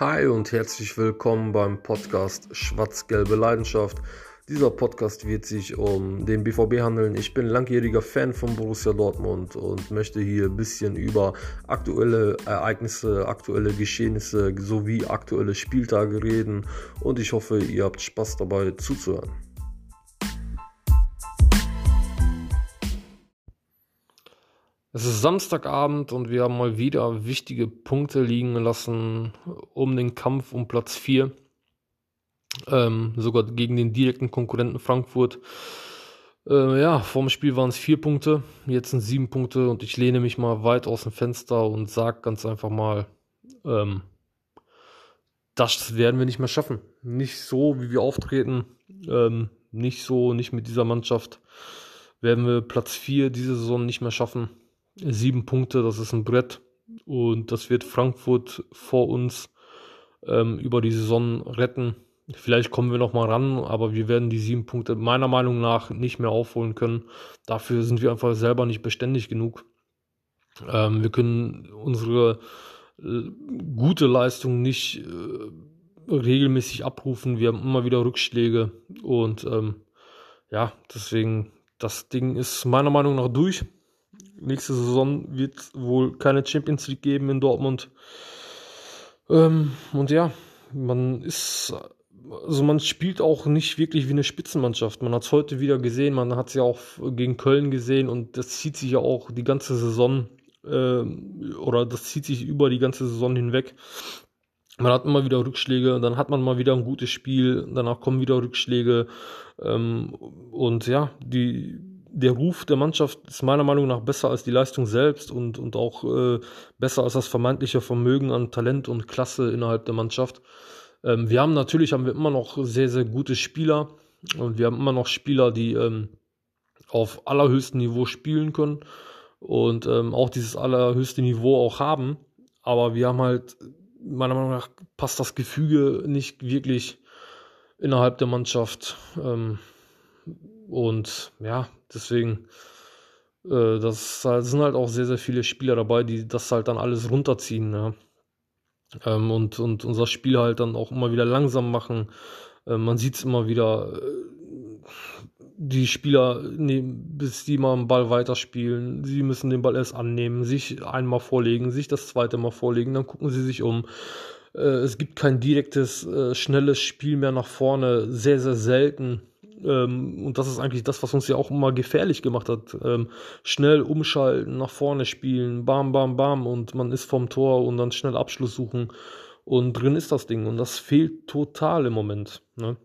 Hi und herzlich willkommen beim Podcast Schwarz-Gelbe Leidenschaft. Dieser Podcast wird sich um den BVB handeln. Ich bin langjähriger Fan von Borussia Dortmund und möchte hier ein bisschen über aktuelle Ereignisse, aktuelle Geschehnisse sowie aktuelle Spieltage reden und ich hoffe, ihr habt Spaß dabei zuzuhören. Es ist Samstagabend und wir haben mal wieder wichtige Punkte liegen lassen um den Kampf um Platz 4. Ähm, sogar gegen den direkten Konkurrenten Frankfurt. Äh, ja, vorm Spiel waren es vier Punkte, jetzt sind sieben Punkte und ich lehne mich mal weit aus dem Fenster und sage ganz einfach mal, ähm, das werden wir nicht mehr schaffen. Nicht so, wie wir auftreten, ähm, nicht so, nicht mit dieser Mannschaft werden wir Platz 4 diese Saison nicht mehr schaffen sieben Punkte, das ist ein Brett. Und das wird Frankfurt vor uns ähm, über die Saison retten. Vielleicht kommen wir noch mal ran, aber wir werden die sieben Punkte meiner Meinung nach nicht mehr aufholen können. Dafür sind wir einfach selber nicht beständig genug. Ähm, wir können unsere äh, gute Leistung nicht äh, regelmäßig abrufen. Wir haben immer wieder Rückschläge und ähm, ja, deswegen das Ding ist meiner Meinung nach durch nächste Saison wird wohl keine Champions League geben in Dortmund. Ähm, und ja, man ist, also man spielt auch nicht wirklich wie eine Spitzenmannschaft. Man hat es heute wieder gesehen, man hat es ja auch gegen Köln gesehen und das zieht sich ja auch die ganze Saison äh, oder das zieht sich über die ganze Saison hinweg. Man hat immer wieder Rückschläge, dann hat man mal wieder ein gutes Spiel, danach kommen wieder Rückschläge ähm, und ja, die der Ruf der Mannschaft ist meiner Meinung nach besser als die Leistung selbst und, und auch äh, besser als das vermeintliche Vermögen an Talent und Klasse innerhalb der Mannschaft. Ähm, wir haben natürlich haben wir immer noch sehr, sehr gute Spieler und wir haben immer noch Spieler, die ähm, auf allerhöchstem Niveau spielen können und ähm, auch dieses allerhöchste Niveau auch haben. Aber wir haben halt, meiner Meinung nach, passt das Gefüge nicht wirklich innerhalb der Mannschaft. Ähm, und ja, deswegen, äh, das, das, sind halt auch sehr, sehr viele Spieler dabei, die das halt dann alles runterziehen. Ja. Ähm, und, und unser Spiel halt dann auch immer wieder langsam machen. Äh, man sieht es immer wieder, äh, die Spieler, ne, bis die mal einen Ball weiterspielen, sie müssen den Ball erst annehmen, sich einmal vorlegen, sich das zweite Mal vorlegen, dann gucken sie sich um. Äh, es gibt kein direktes, äh, schnelles Spiel mehr nach vorne, sehr, sehr selten. Ähm, und das ist eigentlich das, was uns ja auch immer gefährlich gemacht hat. Ähm, schnell umschalten, nach vorne spielen, bam, bam, bam und man ist vom Tor und dann schnell Abschluss suchen. Und drin ist das Ding und das fehlt total im Moment. Ne?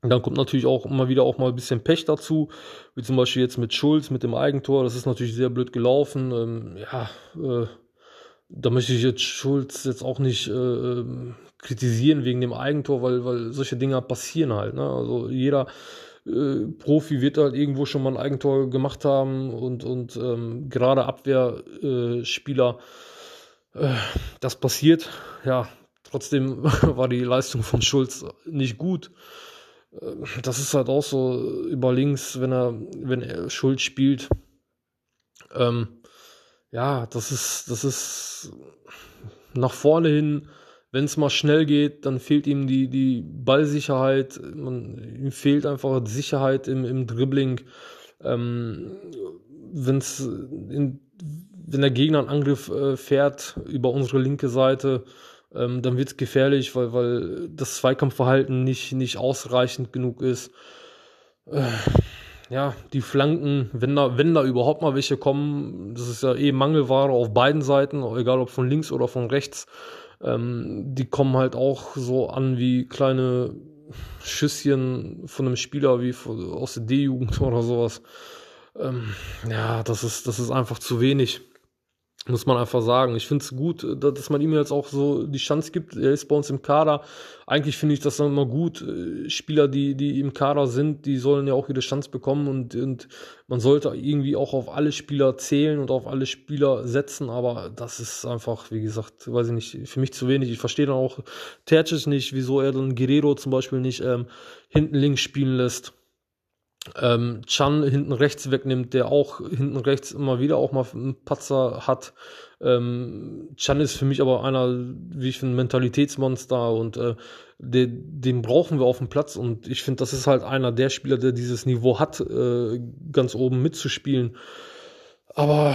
Und dann kommt natürlich auch immer wieder auch mal ein bisschen Pech dazu, wie zum Beispiel jetzt mit Schulz, mit dem Eigentor. Das ist natürlich sehr blöd gelaufen. Ähm, ja, äh, da möchte ich jetzt Schulz jetzt auch nicht äh, ähm, kritisieren wegen dem Eigentor, weil, weil solche Dinge passieren halt. Ne? Also jeder äh, Profi wird halt irgendwo schon mal ein Eigentor gemacht haben und, und ähm, gerade Abwehrspieler, äh, das passiert. Ja, trotzdem war die Leistung von Schulz nicht gut. Äh, das ist halt auch so über links, wenn er, wenn er Schulz spielt. Ähm, ja, das ist, das ist nach vorne hin, wenn es mal schnell geht, dann fehlt ihm die, die Ballsicherheit, man, ihm fehlt einfach Sicherheit im, im Dribbling. Ähm, wenn's in, wenn der Gegner einen Angriff äh, fährt über unsere linke Seite, ähm, dann wird es gefährlich, weil, weil das Zweikampfverhalten nicht, nicht ausreichend genug ist. Äh, ja, die Flanken, wenn da, wenn da überhaupt mal welche kommen, das ist ja eh Mangelware auf beiden Seiten, egal ob von links oder von rechts, ähm, die kommen halt auch so an wie kleine Schüsschen von einem Spieler wie aus der D-Jugend oder sowas. Ähm, ja, das ist, das ist einfach zu wenig. Muss man einfach sagen. Ich finde es gut, äh, dass man ihm jetzt auch so die Chance gibt. Er ist bei uns im Kader. Eigentlich finde ich das dann immer gut. Äh, Spieler, die, die im Kader sind, die sollen ja auch ihre Chance bekommen und, und man sollte irgendwie auch auf alle Spieler zählen und auf alle Spieler setzen. Aber das ist einfach, wie gesagt, weiß ich nicht, für mich zu wenig. Ich verstehe dann auch Tercic nicht, wieso er dann Guerrero zum Beispiel nicht ähm, hinten links spielen lässt ähm, Chan hinten rechts wegnimmt, der auch hinten rechts immer wieder auch mal einen Patzer hat. Ähm, Chan ist für mich aber einer, wie ich finde, Mentalitätsmonster und äh, den, den brauchen wir auf dem Platz und ich finde, das ist halt einer der Spieler, der dieses Niveau hat, äh, ganz oben mitzuspielen. Aber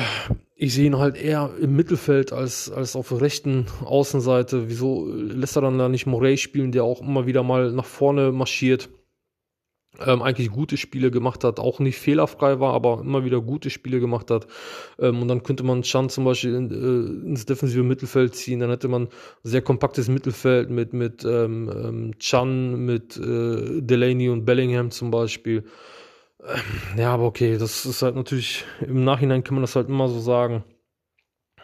ich sehe ihn halt eher im Mittelfeld als, als auf der rechten Außenseite. Wieso lässt er dann da nicht Morey spielen, der auch immer wieder mal nach vorne marschiert? Ähm, eigentlich gute Spiele gemacht hat, auch nicht fehlerfrei war, aber immer wieder gute Spiele gemacht hat. Ähm, und dann könnte man Chan zum Beispiel in, äh, ins defensive Mittelfeld ziehen, dann hätte man sehr kompaktes Mittelfeld mit, mit ähm, ähm, Chan, mit äh, Delaney und Bellingham zum Beispiel. Ähm, ja, aber okay, das ist halt natürlich, im Nachhinein kann man das halt immer so sagen.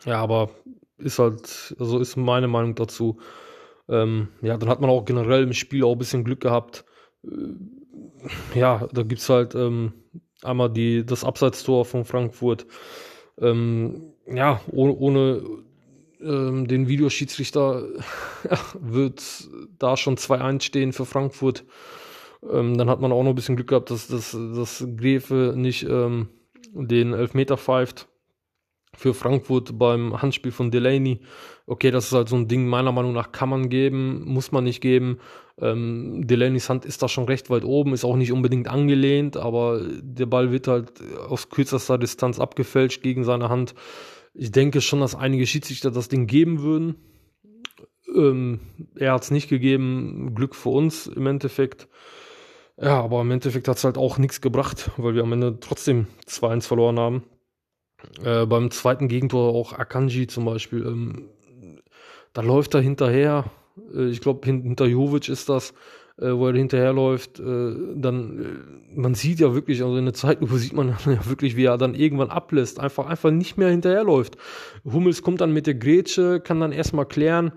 Ja, aber ist halt, also ist meine Meinung dazu. Ähm, ja, dann hat man auch generell im Spiel auch ein bisschen Glück gehabt. Äh, ja, da gibt es halt ähm, einmal die, das Abseitstor von Frankfurt. Ähm, ja, ohne, ohne ähm, den Videoschiedsrichter wird da schon 2-1 stehen für Frankfurt. Ähm, dann hat man auch noch ein bisschen Glück gehabt, dass, dass, dass Gräfe nicht ähm, den Elfmeter pfeift für Frankfurt beim Handspiel von Delaney. Okay, das ist halt so ein Ding, meiner Meinung nach kann man geben, muss man nicht geben. Ähm, Delaneys Hand ist da schon recht weit oben, ist auch nicht unbedingt angelehnt, aber der Ball wird halt aus kürzester Distanz abgefälscht gegen seine Hand. Ich denke schon, dass einige Schiedsrichter das Ding geben würden. Ähm, er hat es nicht gegeben, Glück für uns im Endeffekt. Ja, aber im Endeffekt hat es halt auch nichts gebracht, weil wir am Ende trotzdem 2-1 verloren haben. Äh, beim zweiten Gegentor auch Akanji zum Beispiel. Ähm, da läuft er hinterher, äh, ich glaube, hinter Jovic ist das, äh, wo er hinterherläuft, äh, dann, äh, man sieht ja wirklich, also in der Zeitlupe sieht man ja wirklich, wie er dann irgendwann ablässt, einfach, einfach nicht mehr hinterherläuft. Hummels kommt dann mit der Grätsche, kann dann erstmal klären,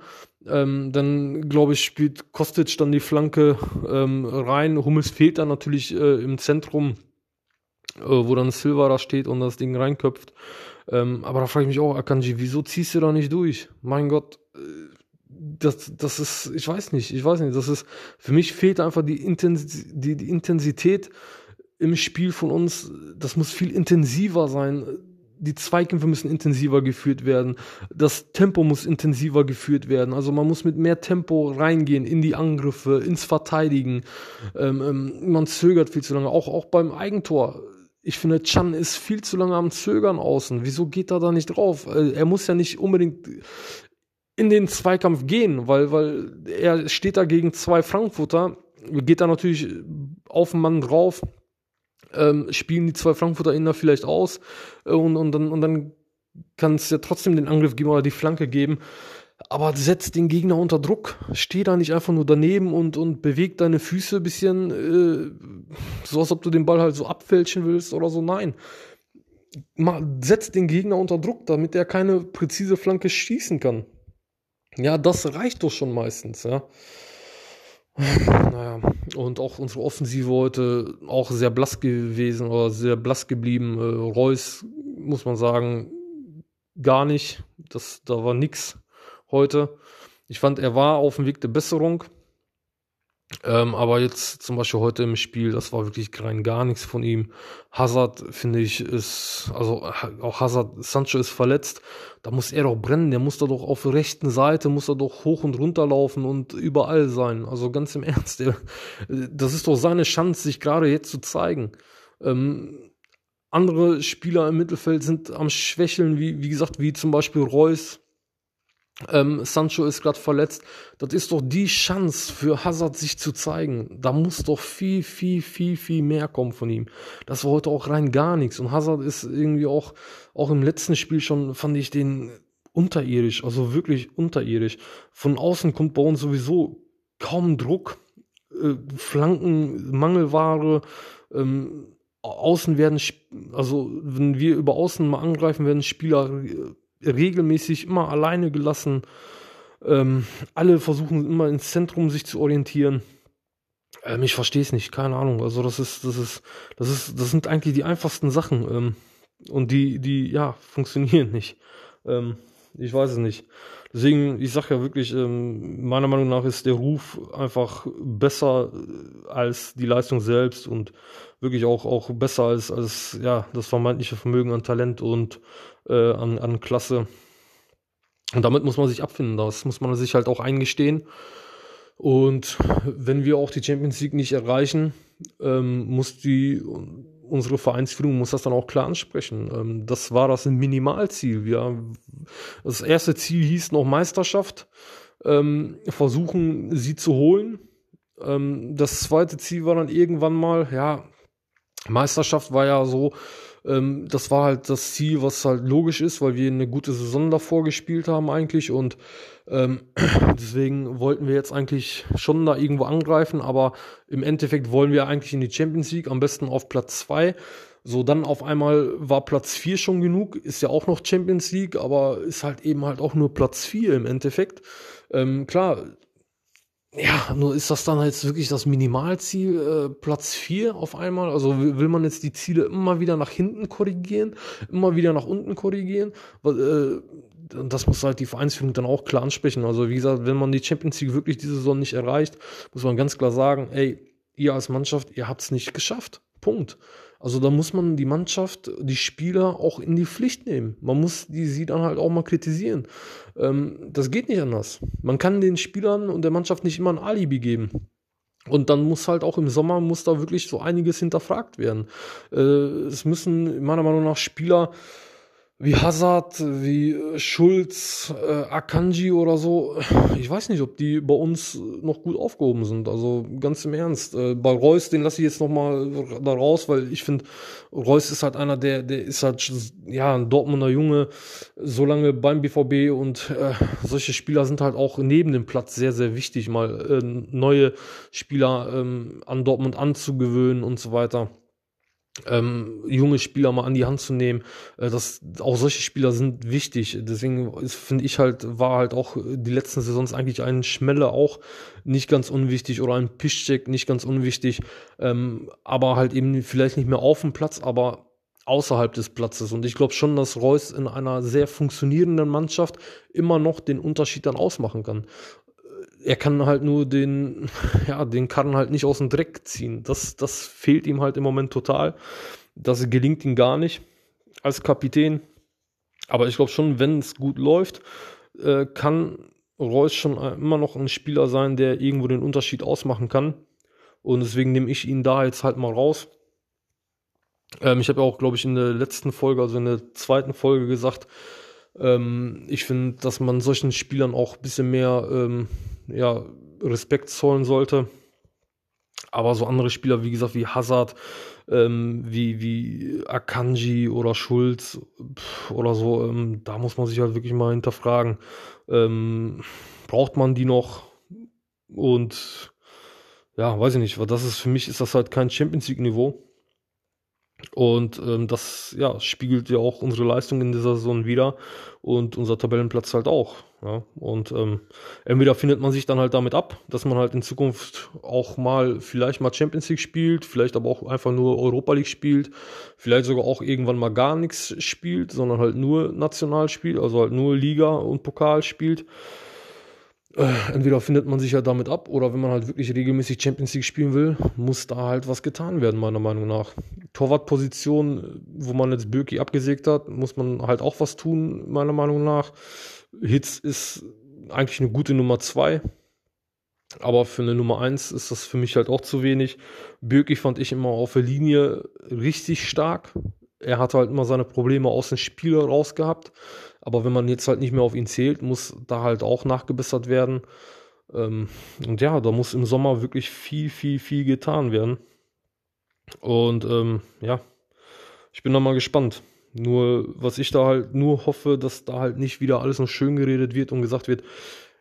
ähm, dann, glaube ich, spielt Kostic dann die Flanke ähm, rein. Hummels fehlt dann natürlich im Zentrum, wo dann Silva da steht und das Ding reinköpft. Ähm, aber da frage ich mich auch, Akanji, wieso ziehst du da nicht durch? Mein Gott, äh, das, das ist, ich weiß nicht, ich weiß nicht, das ist, für mich fehlt einfach die, Intens die, die Intensität im Spiel von uns, das muss viel intensiver sein. Die Zweikämpfe müssen intensiver geführt werden. Das Tempo muss intensiver geführt werden. Also man muss mit mehr Tempo reingehen in die Angriffe, ins Verteidigen. Ähm, ähm, man zögert viel zu lange, auch, auch beim Eigentor ich finde, Chan ist viel zu lange am Zögern außen. Wieso geht er da nicht drauf? Äh, er muss ja nicht unbedingt in den Zweikampf gehen, weil, weil er steht da gegen zwei Frankfurter, geht da natürlich auf den Mann drauf, ähm, spielen die zwei Frankfurter Innen vielleicht aus äh, und, und dann, und dann kann es ja trotzdem den Angriff geben oder die Flanke geben. Aber setz den Gegner unter Druck. Steh da nicht einfach nur daneben und, und beweg deine Füße ein bisschen, äh, so als ob du den Ball halt so abfälschen willst oder so. Nein. setz den Gegner unter Druck, damit er keine präzise Flanke schießen kann. Ja, das reicht doch schon meistens, ja. Naja, und auch unsere Offensive heute auch sehr blass gewesen oder sehr blass geblieben. Äh, Reus, muss man sagen, gar nicht. Das, da war nix heute. Ich fand, er war auf dem Weg der Besserung. Ähm, aber jetzt zum Beispiel heute im Spiel, das war wirklich rein gar nichts von ihm. Hazard, finde ich, ist, also auch Hazard, Sancho ist verletzt. Da muss er doch brennen. Der muss da doch auf der rechten Seite, muss er doch hoch und runter laufen und überall sein. Also ganz im Ernst, der, das ist doch seine Chance, sich gerade jetzt zu zeigen. Ähm, andere Spieler im Mittelfeld sind am Schwächeln, wie, wie gesagt, wie zum Beispiel Reus. Ähm, Sancho ist gerade verletzt. Das ist doch die Chance für Hazard sich zu zeigen. Da muss doch viel, viel, viel, viel mehr kommen von ihm. Das war heute auch rein gar nichts. Und Hazard ist irgendwie auch, auch im letzten Spiel schon, fand ich den unterirdisch, also wirklich unterirdisch. Von außen kommt bei uns sowieso kaum Druck. Äh, Flanken, Mangelware, ähm, Außen werden, also wenn wir über Außen mal angreifen, werden Spieler äh, regelmäßig immer alleine gelassen. Ähm, alle versuchen immer ins Zentrum sich zu orientieren. Ähm, ich verstehe es nicht, keine Ahnung. Also das ist, das ist, das ist, das sind eigentlich die einfachsten Sachen. Ähm, und die, die, ja, funktionieren nicht. Ähm, ich weiß es nicht. Deswegen, ich sage ja wirklich, ähm, meiner Meinung nach ist der Ruf einfach besser äh, als die Leistung selbst und wirklich auch, auch besser als, als ja, das vermeintliche Vermögen an Talent und äh, an, an Klasse. Und damit muss man sich abfinden. Das muss man sich halt auch eingestehen. Und wenn wir auch die Champions League nicht erreichen, ähm, muss die unsere Vereinsführung muss das dann auch klar ansprechen. Ähm, das war das Minimalziel. Wir, das erste Ziel hieß noch Meisterschaft, ähm, versuchen sie zu holen. Ähm, das zweite Ziel war dann irgendwann mal, ja, Meisterschaft war ja so, ähm, das war halt das Ziel, was halt logisch ist, weil wir eine gute Saison davor gespielt haben eigentlich und ähm, deswegen wollten wir jetzt eigentlich schon da irgendwo angreifen, aber im Endeffekt wollen wir eigentlich in die Champions League, am besten auf Platz zwei. So, dann auf einmal war Platz vier schon genug, ist ja auch noch Champions League, aber ist halt eben halt auch nur Platz vier im Endeffekt. Ähm, klar, ja, nur ist das dann jetzt wirklich das Minimalziel, äh, Platz 4 auf einmal? Also will, man jetzt die Ziele immer wieder nach hinten korrigieren, immer wieder nach unten korrigieren? Äh, das muss halt die Vereinsführung dann auch klar ansprechen. Also wie gesagt, wenn man die Champions League wirklich diese Saison nicht erreicht, muss man ganz klar sagen, ey, ihr als Mannschaft, ihr habt es nicht geschafft. Punkt. Also da muss man die Mannschaft, die Spieler auch in die Pflicht nehmen. Man muss die sie dann halt auch mal kritisieren. Ähm, das geht nicht anders. Man kann den Spielern und der Mannschaft nicht immer ein Alibi geben. Und dann muss halt auch im Sommer muss da wirklich so einiges hinterfragt werden. Äh, es müssen meiner Meinung nach Spieler wie Hazard, wie äh, Schulz, äh, Akanji oder so. Ich weiß nicht, ob die bei uns noch gut aufgehoben sind. Also ganz im Ernst. Äh, bei Reus, den lasse ich jetzt noch mal da raus, weil ich finde, Reus ist halt einer, der, der ist halt ja ein Dortmunder Junge, so lange beim BVB und äh, solche Spieler sind halt auch neben dem Platz sehr, sehr wichtig, mal äh, neue Spieler ähm, an Dortmund anzugewöhnen und so weiter ähm, junge Spieler mal an die Hand zu nehmen. Äh, das, auch solche Spieler sind wichtig. Deswegen finde ich halt, war halt auch die letzten Saisons eigentlich ein Schmelle auch nicht ganz unwichtig oder ein Piszczek nicht ganz unwichtig. Ähm, aber halt eben vielleicht nicht mehr auf dem Platz, aber außerhalb des Platzes. Und ich glaube schon, dass Reus in einer sehr funktionierenden Mannschaft immer noch den Unterschied dann ausmachen kann er kann halt nur den, ja, den Karren halt nicht aus dem Dreck ziehen. Das, das fehlt ihm halt im Moment total. Das gelingt ihm gar nicht als Kapitän. Aber ich glaube schon, wenn es gut läuft, äh, kann Reus schon immer noch ein Spieler sein, der irgendwo den Unterschied ausmachen kann. Und deswegen nehme ich ihn da jetzt halt mal raus. Ähm, ich habe ja auch, glaube ich, in der letzten Folge, also in der zweiten Folge gesagt, ähm, ich finde, dass man solchen Spielern auch ein bisschen mehr ähm, ja, Respekt zollen sollte. Aber so andere Spieler, wie gesagt, wie Hazard, ähm, wie, wie Akanji oder Schulz oder so, ähm, da muss man sich halt wirklich mal hinterfragen. Ähm, braucht man die noch? Und ja, weiß ich nicht, weil das ist für mich ist das halt kein Champions League-Niveau. Und ähm, das ja, spiegelt ja auch unsere Leistung in dieser Saison wieder und unser Tabellenplatz halt auch. Ja? Und ähm, entweder findet man sich dann halt damit ab, dass man halt in Zukunft auch mal vielleicht mal Champions League spielt, vielleicht aber auch einfach nur Europa League spielt, vielleicht sogar auch irgendwann mal gar nichts spielt, sondern halt nur national spielt, also halt nur Liga und Pokal spielt. Äh, entweder findet man sich ja damit ab oder wenn man halt wirklich regelmäßig Champions League spielen will, muss da halt was getan werden, meiner Meinung nach. Torwartposition, wo man jetzt Birki abgesägt hat, muss man halt auch was tun, meiner Meinung nach. Hitz ist eigentlich eine gute Nummer zwei, aber für eine Nummer eins ist das für mich halt auch zu wenig. Birki fand ich immer auf der Linie richtig stark. Er hatte halt immer seine Probleme aus dem Spiel raus gehabt. Aber wenn man jetzt halt nicht mehr auf ihn zählt, muss da halt auch nachgebessert werden. Ähm, und ja, da muss im Sommer wirklich viel, viel, viel getan werden. Und ähm, ja, ich bin da mal gespannt. Nur, was ich da halt nur hoffe, dass da halt nicht wieder alles noch schön geredet wird und gesagt wird,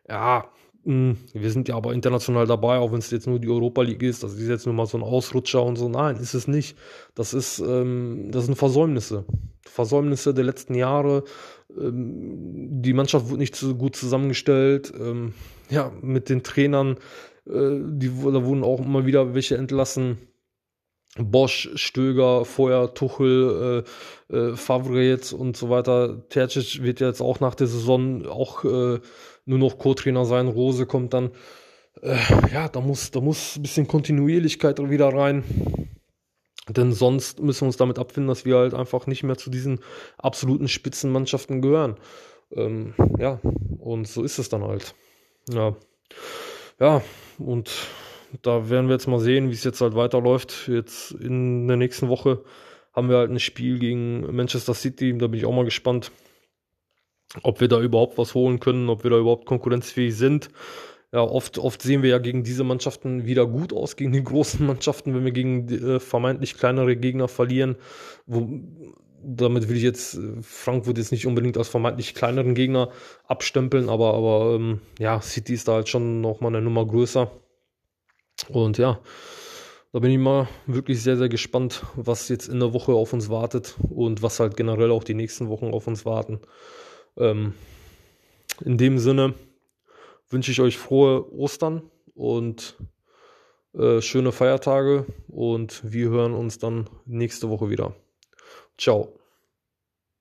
ja, wir sind ja aber international dabei, auch wenn es jetzt nur die Europa League ist, das ist jetzt nur mal so ein Ausrutscher und so. Nein, ist es nicht. Das ist, ähm, das sind Versäumnisse. Versäumnisse der letzten Jahre. Ähm, die Mannschaft wurde nicht so gut zusammengestellt. Ähm, ja, mit den Trainern, äh, die, da wurden auch immer wieder welche entlassen. Bosch, Stöger, vorher Tuchel, äh, äh, Favre jetzt und so weiter. Tercic wird jetzt auch nach der Saison auch äh, nur noch Co-Trainer sein. Rose kommt dann. Äh, ja, da muss, da muss ein bisschen Kontinuierlichkeit wieder rein. Denn sonst müssen wir uns damit abfinden, dass wir halt einfach nicht mehr zu diesen absoluten Spitzenmannschaften gehören. Ähm, ja, und so ist es dann halt. Ja, ja, und da werden wir jetzt mal sehen, wie es jetzt halt weiterläuft. Jetzt in der nächsten Woche haben wir halt ein Spiel gegen Manchester City. Da bin ich auch mal gespannt, ob wir da überhaupt was holen können, ob wir da überhaupt konkurrenzfähig sind. Ja, oft, oft sehen wir ja gegen diese Mannschaften wieder gut aus, gegen die großen Mannschaften, wenn wir gegen äh, vermeintlich kleinere Gegner verlieren. Wo, damit will ich jetzt äh, Frankfurt jetzt nicht unbedingt als vermeintlich kleineren Gegner abstempeln, aber, aber ähm, ja, City ist da halt schon nochmal eine Nummer größer. Und ja, da bin ich mal wirklich sehr, sehr gespannt, was jetzt in der Woche auf uns wartet und was halt generell auch die nächsten Wochen auf uns warten. Ähm, in dem Sinne wünsche ich euch frohe Ostern und äh, schöne Feiertage und wir hören uns dann nächste Woche wieder. Ciao.